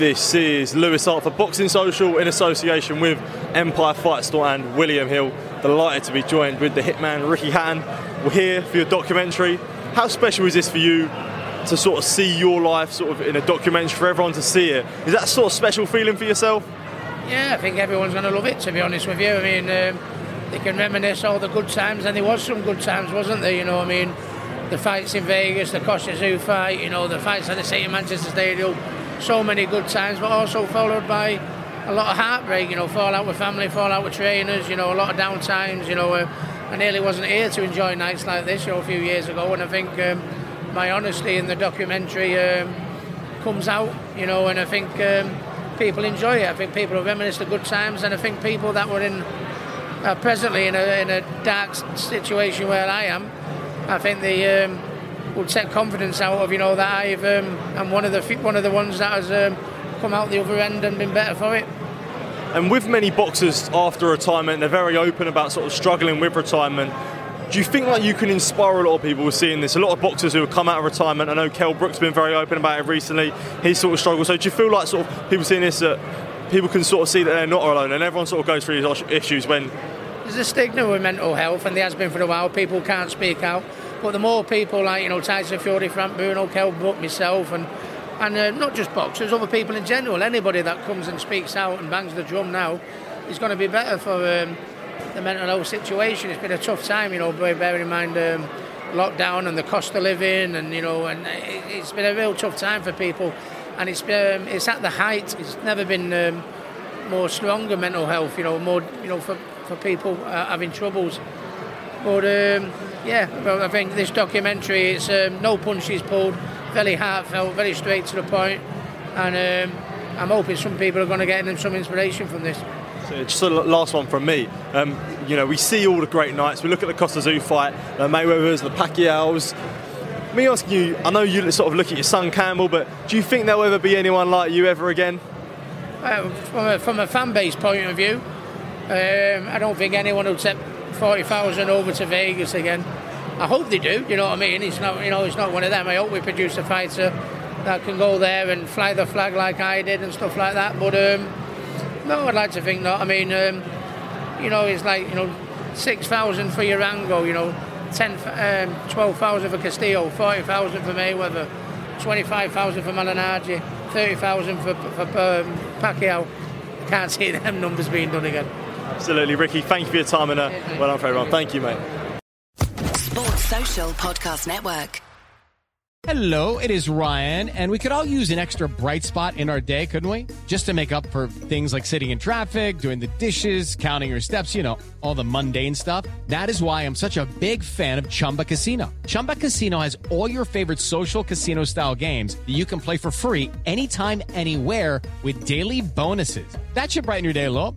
This is Louis Hart for Boxing Social in association with Empire Fight Store and William Hill. Delighted to be joined with the hitman Ricky Hatton. We're here for your documentary. How special is this for you to sort of see your life sort of in a documentary for everyone to see it? Is that sort of special feeling for yourself? Yeah, I think everyone's going to love it, to be honest with you. I mean, um, they can reminisce all the good times, and there was some good times, wasn't there? You know, I mean, the fights in Vegas, the Kostya Tszyu fight, you know, the fights at the City of Manchester Stadium, so many good times, but also followed by a lot of heartbreak, you know, fall out with family, fall out with trainers, you know, a lot of down times, you know. Uh, I nearly wasn't here to enjoy nights like this, you know, a few years ago, and I think um, my honesty in the documentary um, comes out, you know, and I think um, people enjoy it. I think people reminisce the good times, and I think people that were in uh, presently in a, in a dark situation where I am, I think they would take confidence out of you know that I've um, I'm one of the one of the ones that has um, come out the other end and been better for it. And with many boxers after retirement, they're very open about sort of struggling with retirement. Do you think like you can inspire a lot of people with seeing this? A lot of boxers who have come out of retirement. I know Kell Brook's been very open about it recently. His sort of struggle. So do you feel like sort of people seeing this that people can sort of see that they're not alone, and everyone sort of goes through these issues when There's a stigma with mental health, and there has been for a while. People can't speak out, but the more people like you know Tyson Fury, Frank Bruno, Kell Brook, myself, and and uh, not just boxers, other people in general, anybody that comes and speaks out and bangs the drum now is going to be better for um, the mental health situation. It's been a tough time, you know, bear bear in mind um, lockdown and the cost of living, and you know, and it, it's been a real tough time for people, and it's um, it's at the height. It's never been. Um, more stronger mental health, you know, more, you know, for, for people uh, having troubles. But um, yeah, well, I think this documentary, it's um, no punches pulled, very heartfelt, very straight to the point, and um, I'm hoping some people are going to get in some inspiration from this. So just a last one from me. Um, you know, we see all the great nights. We look at the Kostya Tszyu fight, the Mayweather's, the Pacquiao's. Me asking you, I know you sort of look at your son Campbell, but do you think there'll ever be anyone like you ever again? Uh, from, a, from a fan base point of view, um, I don't think anyone will set 40,000 over to Vegas again. I hope they do, you know what I mean? It's not, you know, it's not one of them. I hope we produce a fighter that can go there and fly the flag like I did and stuff like that. But um, no, I'd like to think not. I mean, um, you know, it's like, you know, 6,000 for Urango, you know, 10, um, 12,000 for Castillo, 40,000 for Mayweather, 25,000 for Malignaggi, 30,000 for, for um, Pacquiao. Can't see them numbers being done again. Absolutely, Ricky. Thank you for your time and uh, well done for everyone. Thank you, mate. Sports Social Podcast Network. Hello, it is Ryan, and we could all use an extra bright spot in our day, couldn't we? Just to make up for things like sitting in traffic, doing the dishes, counting your steps, you know, all the mundane stuff. That is why I'm such a big fan of Chumba Casino. Chumba Casino has all your favorite social casino style games that you can play for free anytime, anywhere with daily bonuses. That should brighten your day a little.